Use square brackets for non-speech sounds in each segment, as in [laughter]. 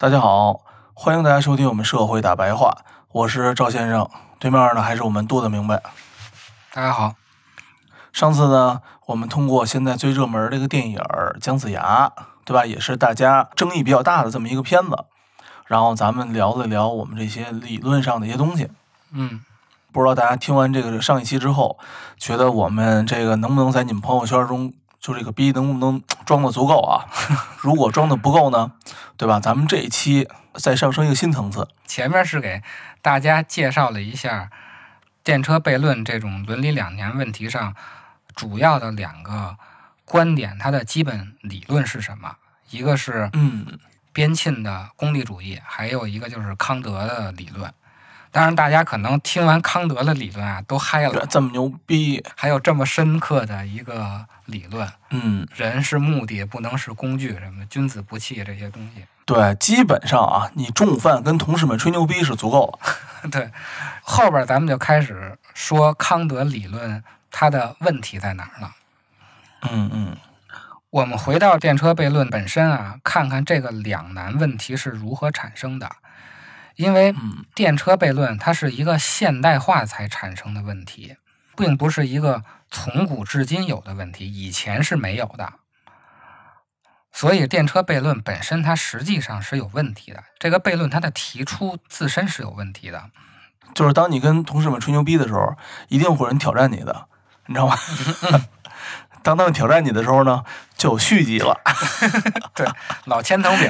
大家好，欢迎大家收听我们社会大白话，我是赵先生，对面呢还是我们多的明白。大家好，上次呢，我们通过现在最热门的一个电影《姜子牙》，对吧？也是大家争议比较大的这么一个片子，然后咱们聊了聊我们这些理论上的一些东西。嗯，不知道大家听完这个上一期之后，觉得我们这个能不能在你们朋友圈中？就这个逼能不能装的足够啊？[laughs] 如果装的不够呢，对吧？咱们这一期再上升一个新层次。前面是给大家介绍了一下电车悖论这种伦理两年问题上主要的两个观点，它的基本理论是什么？一个是嗯边沁的功利主义，还有一个就是康德的理论。当然，大家可能听完康德的理论啊，都嗨了，这么牛逼，还有这么深刻的一个理论，嗯，人是目的，不能是工具，什么君子不器这些东西。对，基本上啊，你中午饭跟同事们吹牛逼是足够了。[laughs] 对，后边咱们就开始说康德理论它的问题在哪儿了。嗯嗯，我们回到电车悖论本身啊，看看这个两难问题是如何产生的。因为电车悖论它是一个现代化才产生的问题，并不是一个从古至今有的问题，以前是没有的。所以电车悖论本身它实际上是有问题的。这个悖论它的提出自身是有问题的。就是当你跟同事们吹牛逼的时候，一定会有人挑战你的，你知道吗？[laughs] 当他们挑战你的时候呢，就有续集了。[laughs] 对，老千层饼。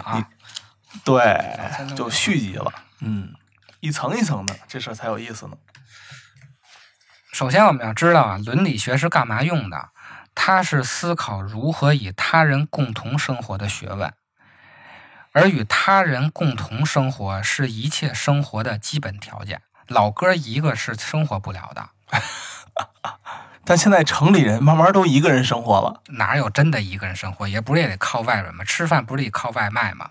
[laughs] 对，就续集了。嗯，一层一层的，这事儿才有意思呢。首先，我们要知道啊，伦理学是干嘛用的？它是思考如何与他人共同生活的学问，而与他人共同生活是一切生活的基本条件。老哥一个是生活不了的。[laughs] 但现在城里人慢慢都一个人生活了，哪有真的一个人生活？也不是也得靠外边吗？吃饭不是得靠外卖吗？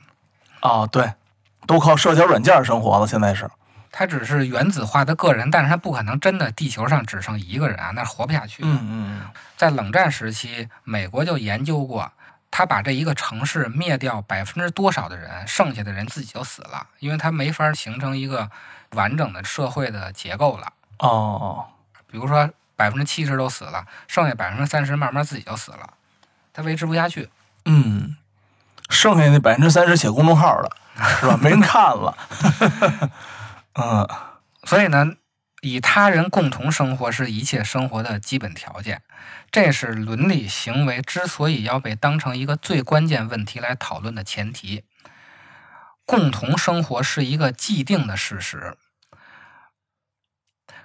哦，对。都靠社交软件生活了，现在是。他只是原子化的个人，但是他不可能真的地球上只剩一个人啊，那活不下去。嗯嗯。在冷战时期，美国就研究过，他把这一个城市灭掉百分之多少的人，剩下的人自己就死了，因为他没法形成一个完整的社会的结构了。哦。比如说百分之七十都死了，剩下百分之三十慢慢自己就死了，他维持不下去。嗯。剩下那百分之三十写公众号的。是吧？没人看了。[laughs] 嗯，所以呢，与他人共同生活是一切生活的基本条件，这是伦理行为之所以要被当成一个最关键问题来讨论的前提。共同生活是一个既定的事实，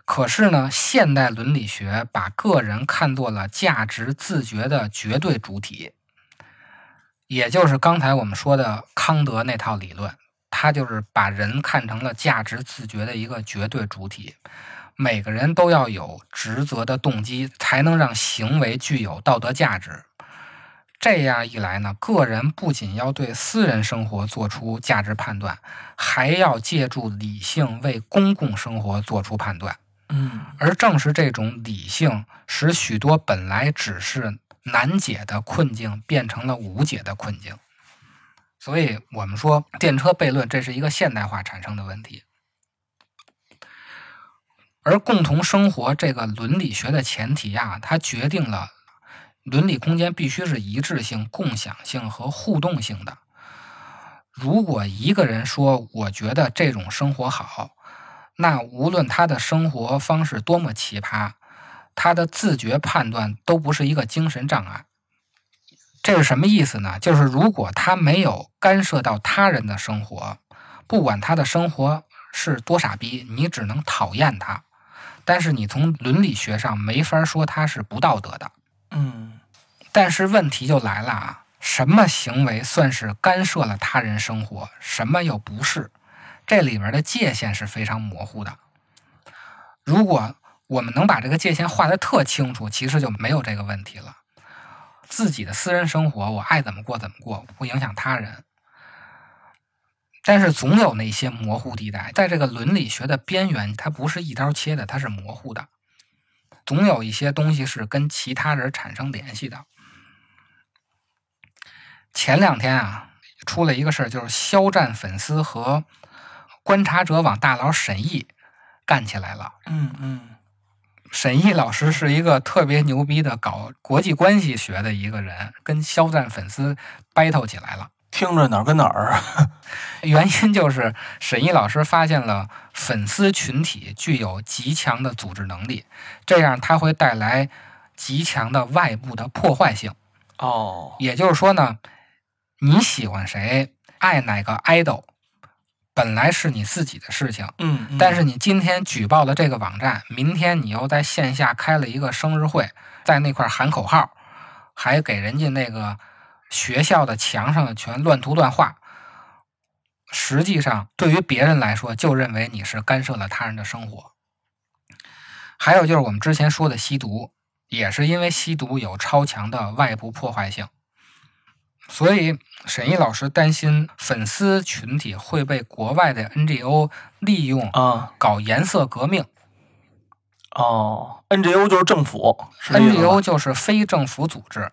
可是呢，现代伦理学把个人看作了价值自觉的绝对主体。也就是刚才我们说的康德那套理论，他就是把人看成了价值自觉的一个绝对主体，每个人都要有职责的动机，才能让行为具有道德价值。这样一来呢，个人不仅要对私人生活做出价值判断，还要借助理性为公共生活做出判断。嗯，而正是这种理性，使许多本来只是。难解的困境变成了无解的困境，所以我们说电车悖论这是一个现代化产生的问题。而共同生活这个伦理学的前提啊，它决定了伦理空间必须是一致性、共享性和互动性的。如果一个人说我觉得这种生活好，那无论他的生活方式多么奇葩。他的自觉判断都不是一个精神障碍。这是什么意思呢？就是如果他没有干涉到他人的生活，不管他的生活是多傻逼，你只能讨厌他，但是你从伦理学上没法说他是不道德的。嗯但是问题就来了啊，什么行为算是干涉了他人生活，什么又不是？这里边的界限是非常模糊的。如果我们能把这个界限画得特清楚，其实就没有这个问题了。自己的私人生活，我爱怎么过怎么过，不影响他人。但是总有那些模糊地带，在这个伦理学的边缘，它不是一刀切的，它是模糊的。总有一些东西是跟其他人产生联系的。前两天啊，出了一个事儿，就是肖战粉丝和观察者网大佬沈毅干起来了。嗯嗯沈毅老师是一个特别牛逼的搞国际关系学的一个人，跟肖战粉丝 battle 起来了。听着哪儿跟哪儿啊？[laughs] 原因就是沈毅老师发现了粉丝群体具有极强的组织能力，这样他会带来极强的外部的破坏性。哦，也就是说呢，你喜欢谁，爱哪个 idol，本来是你自己的事情，嗯，嗯但是你今天举报了这个网站，明天你又在线下开了一个生日会，在那块喊口号，还给人家那个学校的墙上全乱涂乱画。实际上，对于别人来说，就认为你是干涉了他人的生活。还有就是我们之前说的吸毒，也是因为吸毒有超强的外部破坏性，所以沈毅老师担心粉丝群体会被国外的 NGO 利用啊。搞颜色革命。哦，NGO 就是政府 NGO 就是非政府组织，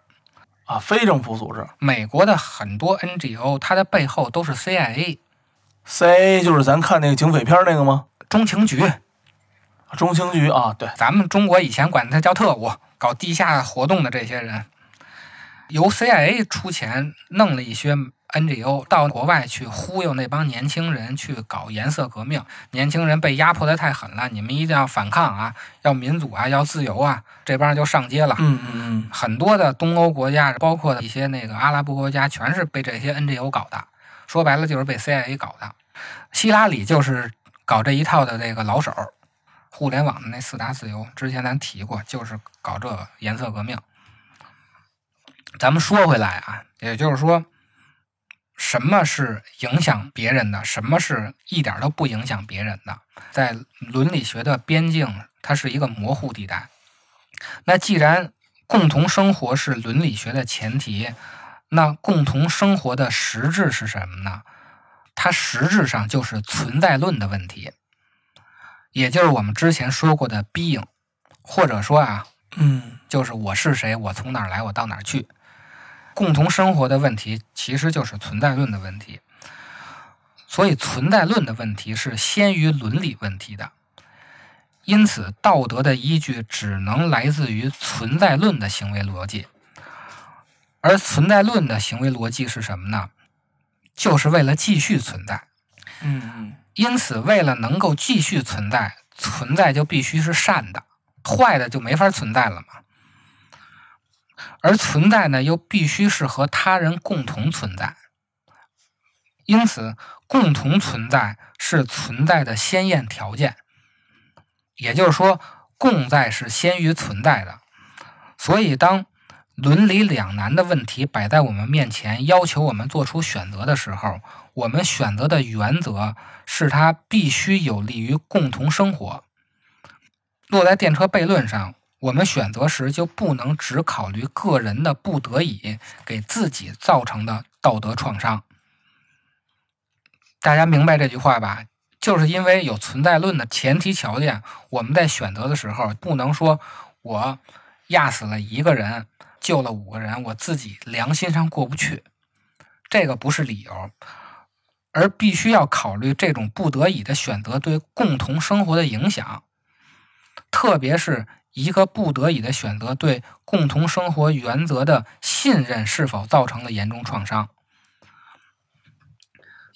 啊，非政府组织。美国的很多 NGO 它的背后都是 CIA、，CIA 就是咱看那个警匪片那个吗？中情局，中情局啊，对，咱们中国以前管它叫特务，搞地下活动的这些人，由 CIA 出钱弄了一些 NGO 到国外去忽悠那帮年轻人去搞颜色革命。年轻人被压迫的太狠了，你们一定要反抗啊，要民主啊，要自由啊，这帮人就上街了。嗯嗯嗯，很多的东欧国家，包括一些那个阿拉伯国家，全是被这些 NGO 搞的。说白了就是被 CIA 搞的。希拉里就是搞这一套的这个老手，互联网的那四大自由，之前咱提过，就是搞这颜色革命。咱们说回来啊，也就是说，什么是影响别人的，什么是一点都不影响别人的，在伦理学的边境，它是一个模糊地带。那既然共同生活是伦理学的前提，那共同生活的实质是什么呢？它实质上就是存在论的问题，也就是我们之前说过的 being，或者说啊，嗯就是我是谁，我从哪儿来，我到哪儿去。共同生活的问题其实就是存在论的问题，所以存在论的问题是先于伦理问题的。因此，道德的依据只能来自于存在论的行为逻辑，而存在论的行为逻辑是什么呢？就是为了继续存在。嗯嗯，因此，为了能够继续存在，存在就必须是善的，坏的就没法存在了嘛。而存在呢，又必须是和他人共同存在。因此，共同存在是存在的先验条件。也就是说，共在是先于存在的。所以，当伦理两难的问题摆在我们面前，要求我们做出选择的时候，我们选择的原则是它必须有利于共同生活。落在电车悖论上，我们选择时就不能只考虑个人的不得已给自己造成的道德创伤。大家明白这句话吧？就是因为有存在论的前提条件，我们在选择的时候不能说我压死了一个人，救了五个人，我自己良心上过不去，这个不是理由，而必须要考虑这种不得已的选择对共同生活的影响，特别是一个不得已的选择对共同生活原则的信任是否造成了严重创伤。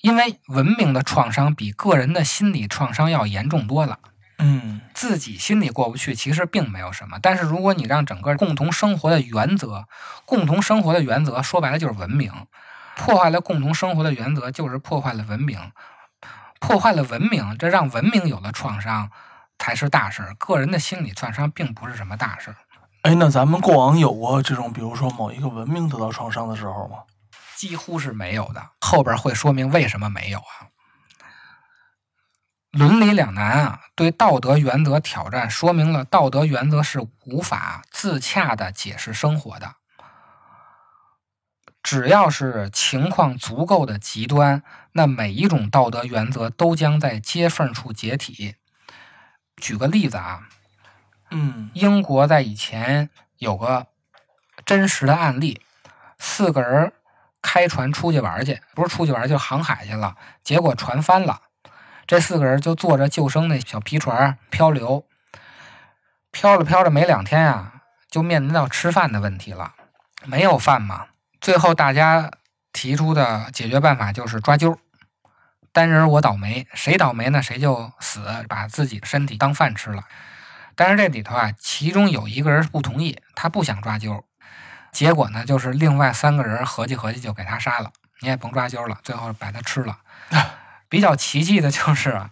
因为文明的创伤比个人的心理创伤要严重多了。嗯自己心里过不去，其实并没有什么。但是如果你让整个共同生活的原则，共同生活的原则说白了就是文明，破坏了共同生活的原则，就是破坏了文明，破坏了文明，这让文明有了创伤才是大事儿。个人的心理创伤并不是什么大事儿。哎，那咱们过往有过这种，比如说某一个文明得到创伤的时候吗？几乎是没有的。后边会说明为什么没有啊？伦理两难啊，对道德原则挑战，说明了道德原则是无法自洽的解释生活的。只要是情况足够的极端，那每一种道德原则都将在接缝处解体。举个例子啊，嗯。英国在以前有个真实的案例，四个人开船出去玩去，不是出去玩，就航海去了，结果船翻了，这四个人就坐着救生那小皮船漂流，漂着漂着没两天啊，就面临到吃饭的问题了，没有饭嘛，最后大家提出的解决办法就是抓阄。单人我倒霉，谁倒霉呢？谁就死，把自己的身体当饭吃了。但是这里头啊，其中有一个人不同意，他不想抓阄，结果呢，就是另外三个人合计合计就给他杀了，你也甭抓阄了，最后把他吃了。[laughs] 比较奇迹的就是啊，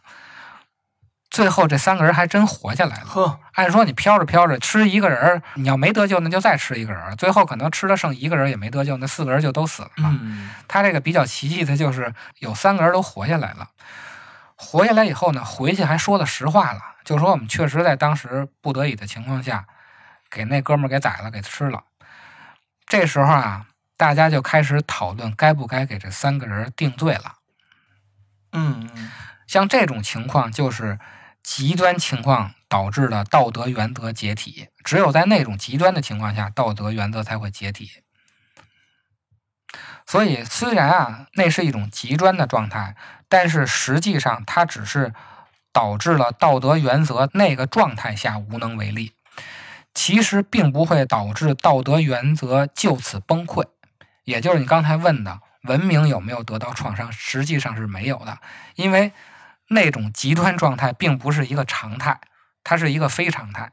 最后这三个人还真活下来了。呵，按说你飘着飘着吃一个人儿，你要没得救，那就再吃一个人儿，最后可能吃了剩一个人也没得救，那四个人就都死了嘛。嗯他这个比较奇迹的就是有三个人都活下来了，活下来以后呢，回去还说了实话了，就说我们确实在当时不得已的情况下，给那哥们儿给宰了，给吃了。这时候啊，大家就开始讨论该不该给这三个人定罪了。嗯嗯像这种情况就是极端情况导致的道德原则解体，只有在那种极端的情况下，道德原则才会解体。所以，虽然啊，那是一种极端的状态，但是实际上它只是导致了道德原则那个状态下无能为力，其实并不会导致道德原则就此崩溃。也就是你刚才问的，文明有没有得到创伤？实际上是没有的，因为那种极端状态并不是一个常态，它是一个非常态。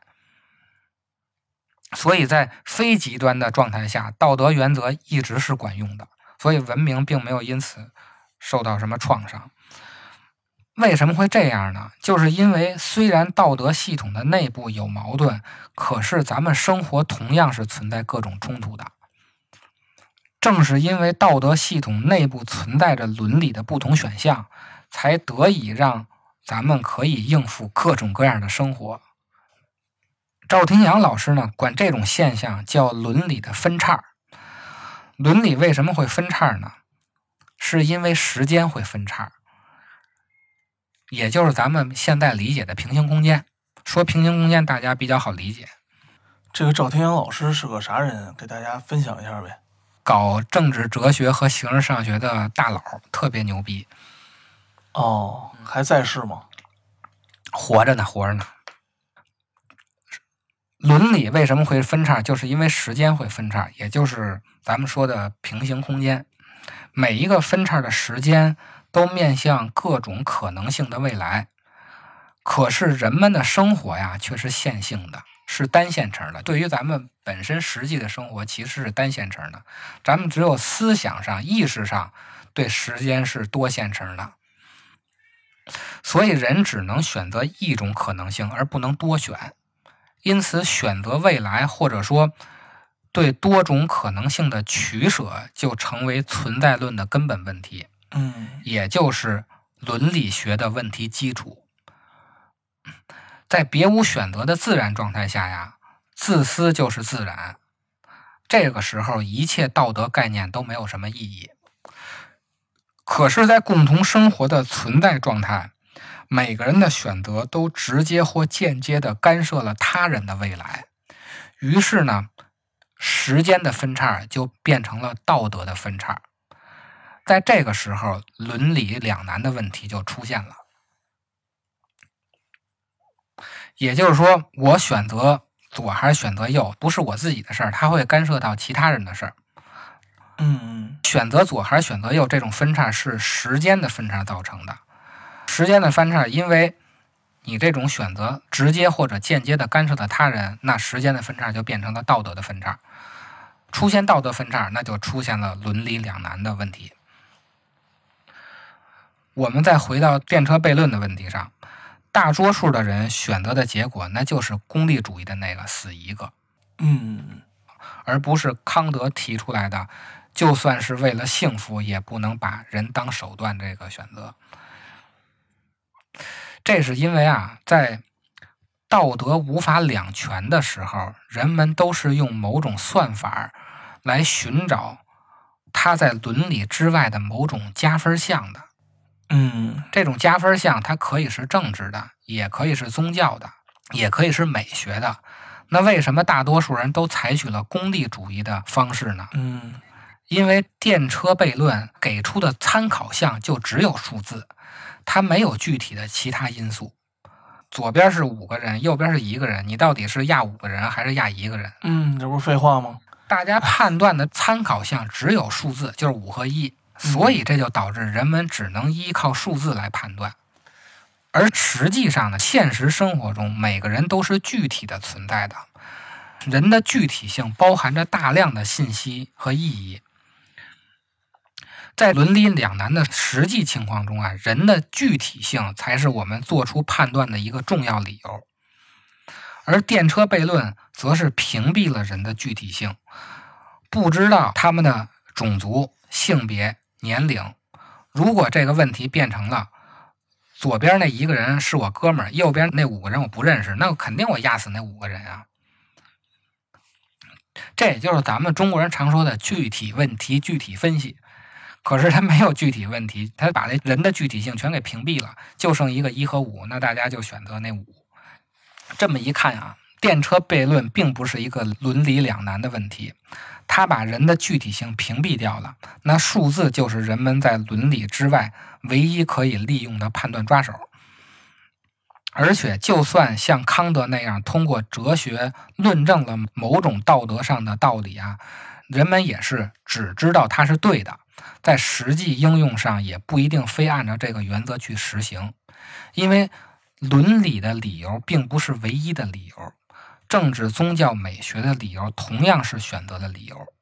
所以在非极端的状态下，道德原则一直是管用的，所以文明并没有因此受到什么创伤。为什么会这样呢？就是因为虽然道德系统的内部有矛盾，可是咱们生活同样是存在各种冲突的。正是因为道德系统内部存在着伦理的不同选项，才得以让咱们可以应付各种各样的生活。赵廷阳老师呢，管这种现象叫伦理的分叉。伦理为什么会分叉呢？是因为时间会分叉，也就是咱们现在理解的平行空间。说平行空间，大家比较好理解。这个赵天阳老师是个啥人？给大家分享一下呗。搞政治哲学和形而上学的大佬，特别牛逼，哦，还在世吗？活着呢，活着呢。伦理为什么会分叉？就是因为时间会分叉，也就是咱们说的平行空间。每一个分叉的时间都面向各种可能性的未来，可是人们的生活呀却是线性的，是单线程的。对于咱们本身实际的生活，其实是单线程的。咱们只有思想上、意识上对时间是多线程的。所以人只能选择一种可能性，而不能多选。因此，选择未来或者说对多种可能性的取舍，就成为存在论的根本问题，嗯也就是伦理学的问题基础。在别无选择的自然状态下呀，自私就是自然。这个时候，一切道德概念都没有什么意义。可是，在共同生活的存在状态，每个人的选择都直接或间接的干涉了他人的未来。于是呢，时间的分叉就变成了道德的分叉。在这个时候，伦理两难的问题就出现了。也就是说，我选择左还是选择右，不是我自己的事儿，它会干涉到其他人的事儿。嗯选择左还是选择右，这种分叉是时间的分叉造成的。时间的分叉，因为你这种选择直接或者间接的干涉了他人，那时间的分叉就变成了道德的分叉。出现道德分叉，那就出现了伦理两难的问题。我们再回到电车悖论的问题上，大多数的人选择的结果，那就是功利主义的那个死一个，嗯而不是康德提出来的，就算是为了幸福，也不能把人当手段这个选择。这是因为啊，在道德无法两全的时候，人们都是用某种算法来寻找他在伦理之外的某种加分项的。嗯这种加分项，它可以是政治的，也可以是宗教的，也可以是美学的。那为什么大多数人都采取了功利主义的方式呢？嗯因为电车悖论给出的参考项就只有数字，它没有具体的其他因素。左边是五个人，右边是一个人，你到底是压五个人还是压一个人？嗯，这不是废话吗？大家判断的参考项只有数字，就是五和一，所以这就导致人们只能依靠数字来判断。而实际上呢，现实生活中每个人都是具体的存在的，人的具体性包含着大量的信息和意义。在伦理两难的实际情况中啊，人的具体性才是我们做出判断的一个重要理由。而电车悖论则是屏蔽了人的具体性，不知道他们的种族、性别、年龄。如果这个问题变成了左边那一个人是我哥们儿，右边那五个人我不认识，那肯定我压死那五个人啊。这也就是咱们中国人常说的具体问题具体分析。可是他没有具体问题，他把那人的具体性全给屏蔽了，就剩一个一和五，那大家就选择那五。这么一看啊，电车悖论并不是一个伦理两难的问题，他把人的具体性屏蔽掉了。那数字就是人们在伦理之外唯一可以利用的判断抓手。而且，就算像康德那样通过哲学论证了某种道德上的道理啊，人们也是只知道它是对的，在实际应用上也不一定非按照这个原则去实行，因为。伦理的理由并不是唯一的理由，政治、宗教、美学的理由同样是选择的理由。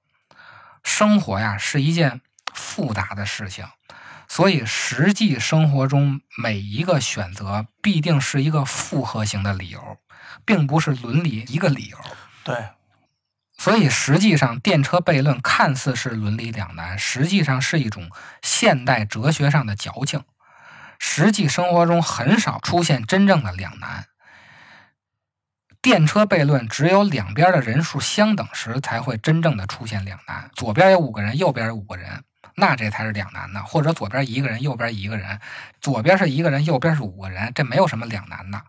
生活呀是一件复杂的事情，所以实际生活中每一个选择必定是一个复合型的理由，并不是伦理一个理由。对，所以实际上电车悖论看似是伦理两难，实际上是一种现代哲学上的矫情。实际生活中很少出现真正的两难。电车悖论只有两边的人数相等时才会真正的出现两难，左边有五个人，右边有五个人，那这才是两难呢。或者左边一个人，右边一个人，左边是一个人，右边是五个人，这没有什么两难的。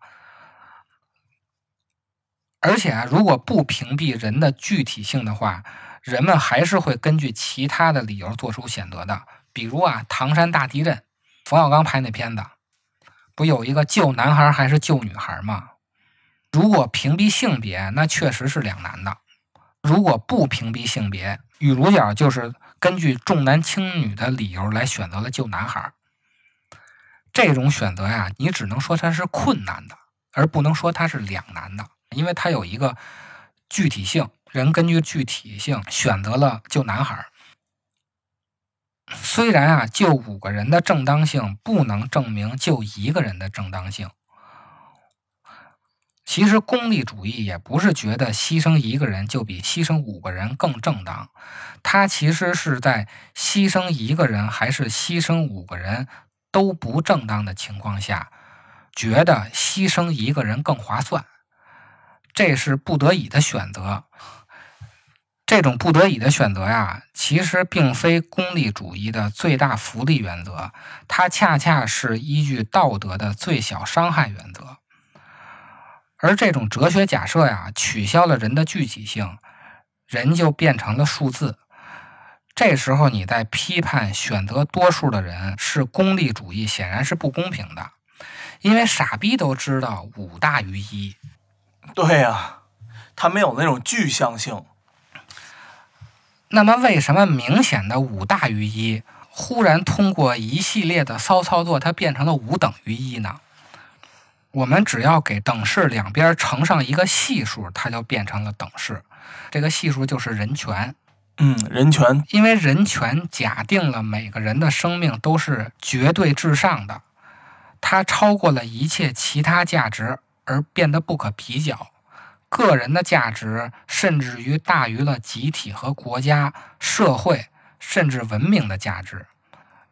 而且啊，如果不屏蔽人的具体性的话，人们还是会根据其他的理由做出选择的。比如啊，唐山大地震。冯小刚拍那片子，不有一个救男孩还是救女孩吗？如果屏蔽性别，那确实是两难的；如果不屏蔽性别，女主角就是根据重男轻女的理由来选择了救男孩。这种选择呀，你只能说它是困难的，而不能说它是两难的，因为它有一个具体性，人根据具体性选择了救男孩。虽然啊，救五个人的正当性不能证明救一个人的正当性。其实功利主义也不是觉得牺牲一个人就比牺牲五个人更正当，它其实是在牺牲一个人还是牺牲五个人都不正当的情况下，觉得牺牲一个人更划算。这是不得已的选择。这种不得已的选择呀，其实并非功利主义的最大福利原则，它恰恰是依据道德的最小伤害原则。而这种哲学假设呀，取消了人的具体性，人就变成了数字。这时候你在批判选择多数的人是功利主义，显然是不公平的，因为傻逼都知道五大于一。对呀，它没有那种具象性。那么，为什么明显的五大于一，忽然通过一系列的骚操作，它变成了五等于一呢？我们只要给等式两边乘上一个系数，它就变成了等式。这个系数就是人权。嗯，人权，因为人权假定了每个人的生命都是绝对至上的，它超过了一切其他价值而变得不可比较。个人的价值甚至于大于了集体和国家、社会甚至文明的价值。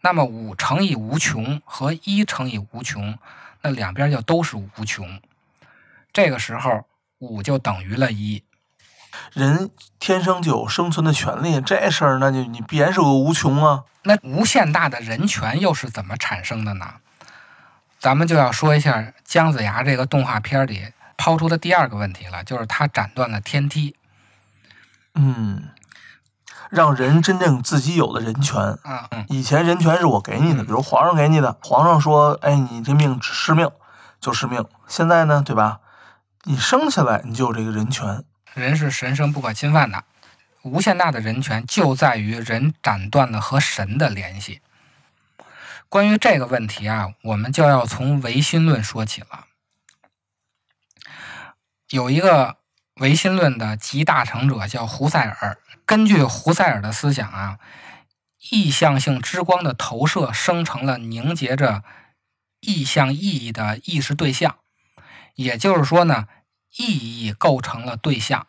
那么五乘以无穷和一乘以无穷，那两边就都是无穷。这个时候五就等于了一。人天生就有生存的权利，这事儿那就你必然是个无穷啊。那无限大的人权又是怎么产生的呢？咱们就要说一下姜子牙这个动画片里抛出的第二个问题了，就是他斩断了天梯。嗯，让人真正自己有的人权。啊，嗯，以前人权是我给你的，嗯比如皇上给你的，皇上说，哎，你这命是命就是命。现在呢，对吧？你生下来你就有这个人权。人是神圣不可侵犯的，无限大的人权就在于人斩断了和神的联系。关于这个问题啊，我们就要从唯心论说起了。有一个唯心论的集大成者叫胡塞尔，根据胡塞尔的思想啊，意向性之光的投射生成了凝结着意向意义的意识对象，也就是说呢，意义构成了对象。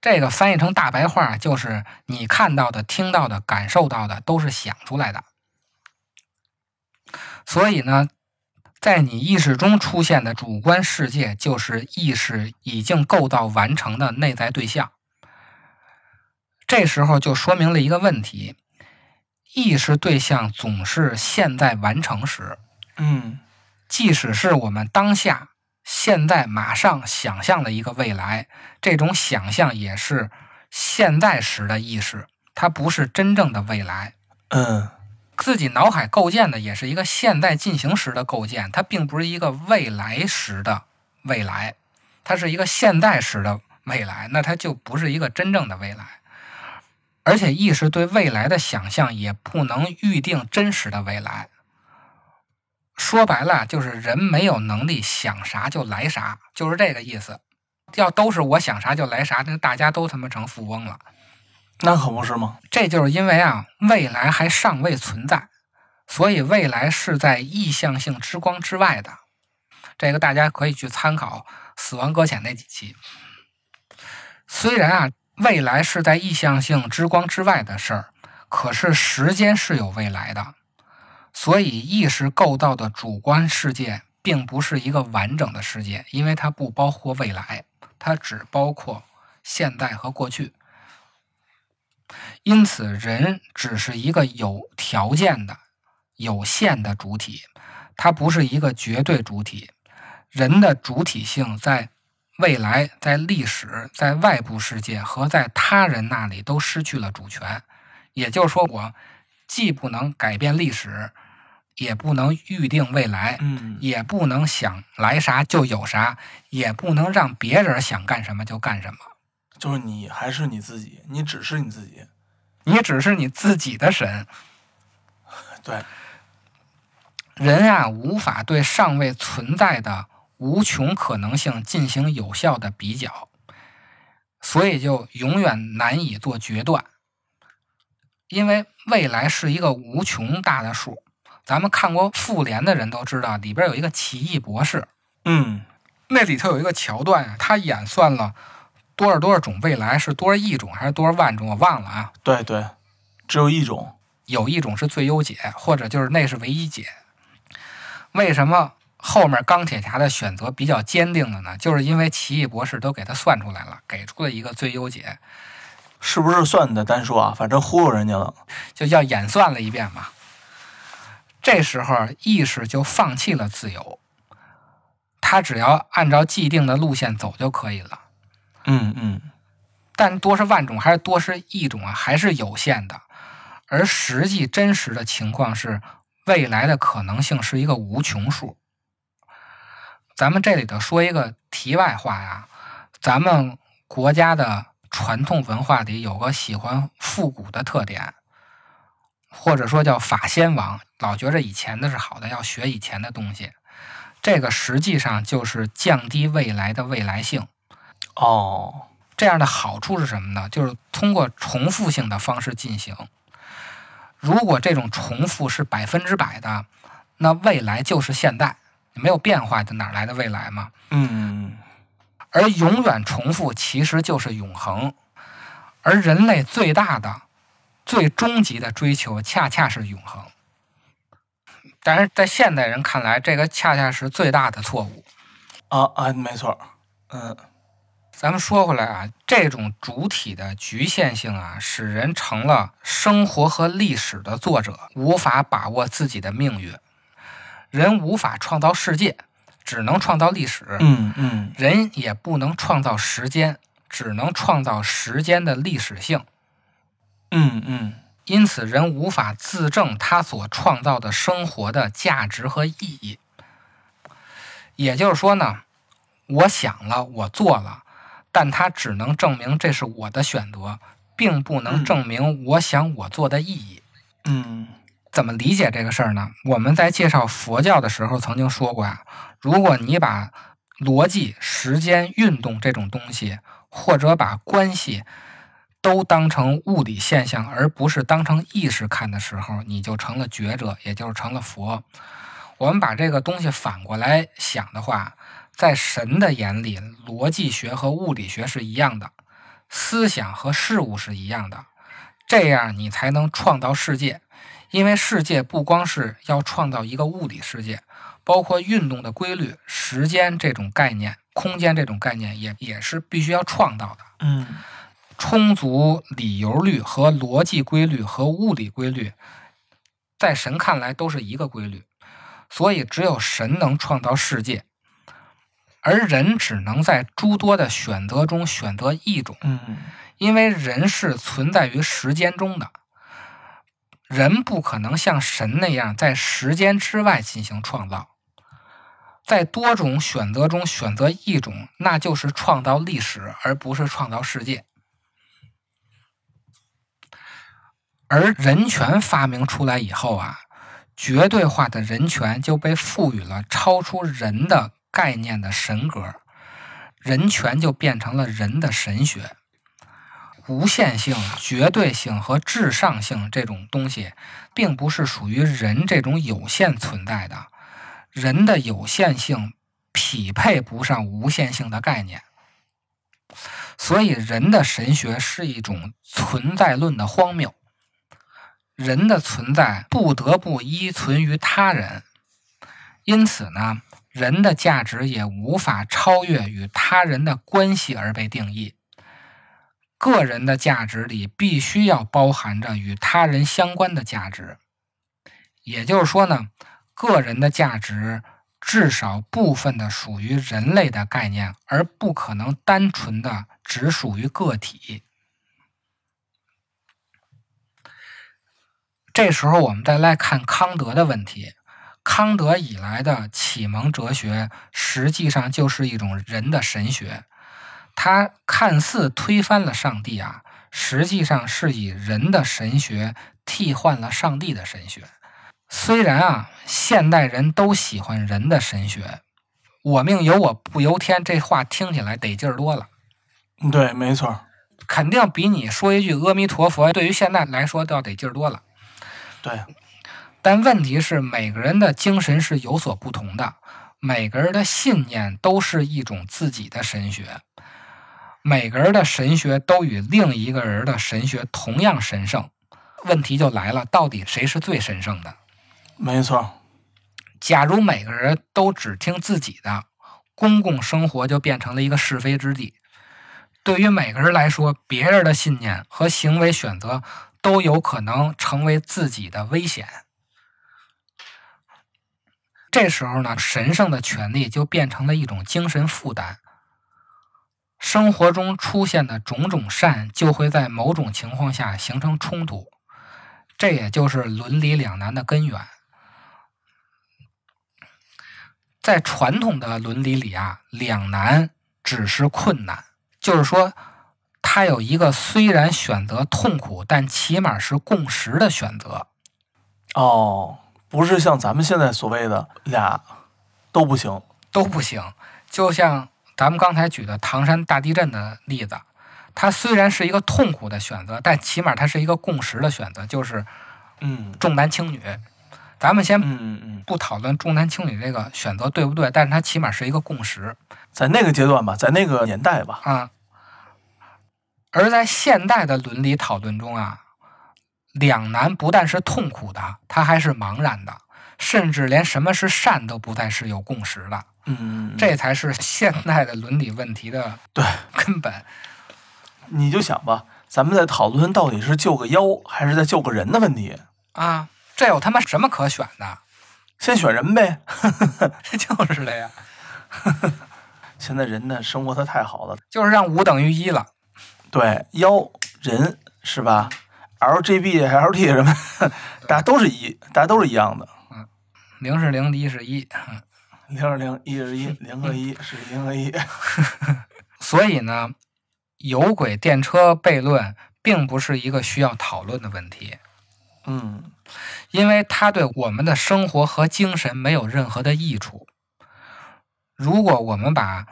这个翻译成大白话就是你看到的、听到的、感受到的都是想出来的。所以呢，在你意识中出现的主观世界，就是意识已经构造完成的内在对象。这时候就说明了一个问题：意识对象总是现在完成时，嗯即使是我们当下、现在、马上想象的一个未来，这种想象也是现在时的意识，它不是真正的未来。嗯自己脑海构建的也是一个现在进行时的构建，它并不是一个未来时的未来，它是一个现在时的未来，那它就不是一个真正的未来。而且意识对未来的想象也不能预定真实的未来。说白了，就是人没有能力想啥就来啥，就是这个意思。要都是我想啥就来啥，那大家都他妈成富翁了。那可不是吗？这就是因为啊，未来还尚未存在，所以未来是在意向性之光之外的。这个大家可以去参考《死亡搁浅》那几期。虽然啊，未来是在意向性之光之外的事儿，可是时间是有未来的，所以意识构造的主观世界并不是一个完整的世界，因为它不包括未来，它只包括现在和过去。因此，人只是一个有条件的、有限的主体，它不是一个绝对主体。人的主体性在未来、在历史、在外部世界和在他人那里都失去了主权。也就是说，我既不能改变历史，也不能预定未来，嗯也不能想来啥就有啥，也不能让别人想干什么就干什么。就是你还是你自己，你只是你自己。你只是你自己的神。对，人啊，无法对尚未存在的无穷可能性进行有效的比较，所以就永远难以做决断。因为未来是一个无穷大的数，咱们看过《复联》的人都知道，里边有一个奇异博士，嗯那里头有一个桥段啊，他演算了多少多少种未来，是多少亿种还是多少万种，我忘了啊。对对，只有一种。有一种是最优解，或者就是那是唯一解。为什么后面钢铁侠的选择比较坚定的呢？就是因为奇异博士都给他算出来了，给出了一个最优解，是不是算的单数啊？反正忽悠人家了。就叫演算了一遍嘛。这时候意识就放弃了自由，他只要按照既定的路线走就可以了。嗯嗯，但多是万种还是多是一种啊，还是有限的。而实际真实的情况是，未来的可能性是一个无穷数。咱们这里头说一个题外话呀，咱们国家的传统文化里有个喜欢复古的特点，或者说叫法先王，老觉着以前的是好的，要学以前的东西。这个实际上就是降低未来的未来性。哦，这样的好处是什么呢？就是通过重复性的方式进行。如果这种重复是百分之百的，那未来就是现在，没有变化，的哪来的未来嘛？嗯而永远重复其实就是永恒，而人类最大的、最终极的追求恰恰是永恒。但是在现代人看来，这个恰恰是最大的错误。啊啊，没错，嗯咱们说回来啊，这种主体的局限性啊，使人成了生活和历史的作者，无法把握自己的命运。人无法创造世界，只能创造历史；嗯嗯人也不能创造时间，只能创造时间的历史性。嗯嗯因此，人无法自证他所创造的生活的价值和意义。也就是说呢，我想了，我做了，但它只能证明这是我的选择，并不能嗯证明我想我做的意义。嗯怎么理解这个事儿呢？我们在介绍佛教的时候曾经说过啊，如果你把逻辑、时间、运动这种东西，或者把关系都当成物理现象，而不是当成意识看的时候，你就成了觉者，也就是成了佛。我们把这个东西反过来想的话，在神的眼里，逻辑学和物理学是一样的，思想和事物是一样的，这样你才能创造世界。因为世界不光是要创造一个物理世界，包括运动的规律、时间这种概念、空间这种概念，也也是必须要创造的。嗯充足理由律和逻辑规律和物理规律，在神看来都是一个规律，所以只有神能创造世界，而人只能在诸多的选择中选择一种。嗯因为人是存在于时间中的，人不可能像神那样在时间之外进行创造。在多种选择中选择一种，那就是创造历史，而不是创造世界。而人权发明出来以后啊，绝对化的人权就被赋予了超出人的概念的神格，人权就变成了人的神学。无限性、绝对性和至上性这种东西，并不是属于人这种有限存在的。人的有限性匹配不上无限性的概念，所以人的神学是一种存在论的荒谬。人的存在不得不依存于他人，因此呢，人的价值也无法超越与他人的关系而被定义。个人的价值里必须要包含着与他人相关的价值，也就是说呢，个人的价值至少部分的属于人类的概念，而不可能单纯的只属于个体。这时候我们再来看康德的问题，康德以来的启蒙哲学实际上就是一种人的神学。他看似推翻了上帝啊，实际上是以人的神学替换了上帝的神学。虽然啊，现代人都喜欢人的神学，“我命由我不由天”这话听起来得劲儿多了，对，没错，肯定比你说一句阿弥陀佛，对于现在来说都要得劲儿多了。对，但问题是，每个人的精神是有所不同的，每个人的信念都是一种自己的神学。每个人的神学都与另一个人的神学同样神圣，问题就来了，到底谁是最神圣的？没错，假如每个人都只听自己的，公共生活就变成了一个是非之地。对于每个人来说，别人的信念和行为选择都有可能成为自己的危险。这时候呢，神圣的权利就变成了一种精神负担。生活中出现的种种善，就会在某种情况下形成冲突，这也就是伦理两难的根源。在传统的伦理里啊，两难只是困难，就是说，它有一个虽然选择痛苦，但起码是共识的选择。哦，不是像咱们现在所谓的俩都不行。都不行。就像咱们刚才举的唐山大地震的例子，它虽然是一个痛苦的选择，但起码它是一个共识的选择，就是嗯重男轻女。咱们先嗯嗯嗯，不讨论重男轻女这个选择对不对，但是它起码是一个共识在那个阶段吧，在那个年代吧，啊。而在现代的伦理讨论中啊，两难不但是痛苦的，它还是茫然的，甚至连什么是善都不再是有共识的。嗯这才是现代的伦理问题的对，根本。你就想吧，咱们在讨论到底是救个妖还是在救个人的问题，啊，这有他妈什么可选的？先选人呗。[laughs] 就是的呀，现在人的生活的太好了，就是让五等于一了。对妖人是吧？LGB、LT 什么，大家都是一，大家都是一样的。嗯零是零，一是一。零是零，一是一，零和一 [laughs] 是零和一。[laughs] 所以呢，有轨电车悖论并不是一个需要讨论的问题，嗯因为它对我们的生活和精神没有任何的益处。如果我们把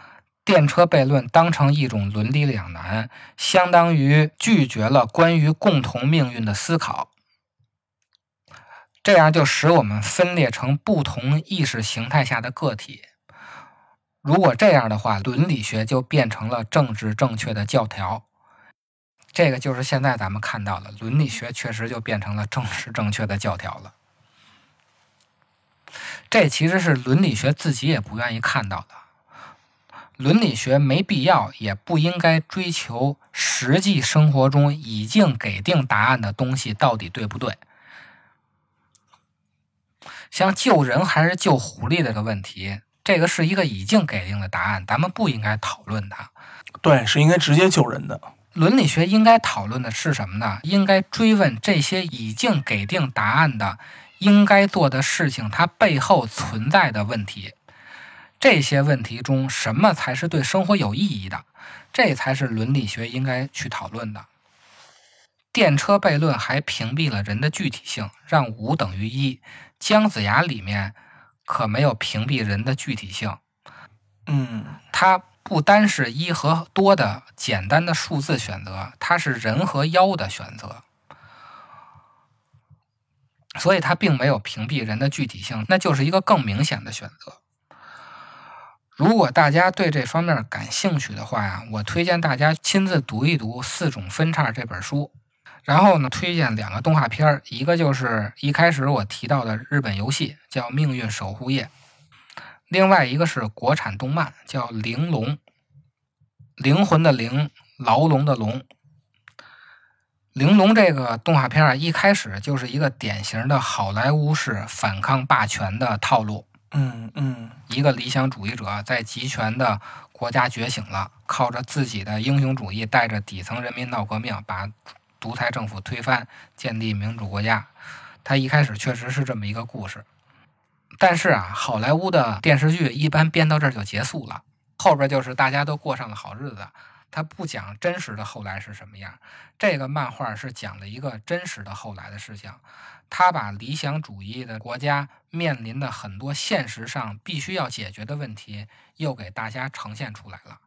电车悖论当成一种伦理两难，相当于拒绝了关于共同命运的思考。这样就使我们分裂成不同意识形态下的个体。如果这样的话，伦理学就变成了政治正确的教条。这个就是现在咱们看到的，伦理学确实就变成了政治正确的教条了。这其实是伦理学自己也不愿意看到的。伦理学没必要，也不应该追求实际生活中已经给定答案的东西到底对不对。像救人还是救狐狸这个问题，这个是一个已经给定的答案，咱们不应该讨论它。对，是应该直接救人的。伦理学应该讨论的是什么呢？应该追问这些已经给定答案的应该做的事情，它背后存在的问题。这些问题中，什么才是对生活有意义的？这才是伦理学应该去讨论的。电车悖论还屏蔽了人的具体性，让五等于一。姜子牙里面可没有屏蔽人的具体性，嗯它不单是一和多的简单的数字选择，它是人和妖的选择，所以它并没有屏蔽人的具体性，那就是一个更明显的选择。如果大家对这方面感兴趣的话呀，我推荐大家亲自读一读《四种分叉》这本书。然后呢，推荐两个动画片儿，一个就是一开始我提到的日本游戏，叫《命运守护夜》；另外一个是国产动漫，叫《玲珑》，灵魂的灵，牢笼的笼。玲珑这个动画片啊，一开始就是一个典型的好莱坞式反抗霸权的套路。嗯嗯一个理想主义者在集权的国家觉醒了，靠着自己的英雄主义，带着底层人民闹革命，把独裁政府推翻，建立民主国家。他一开始确实是这么一个故事，但是啊，好莱坞的电视剧一般编到这儿就结束了，后边就是大家都过上了好日子。他不讲真实的后来是什么样，这个漫画是讲了一个真实的后来的事情。他把理想主义的国家面临的很多现实上必须要解决的问题，又给大家呈现出来了。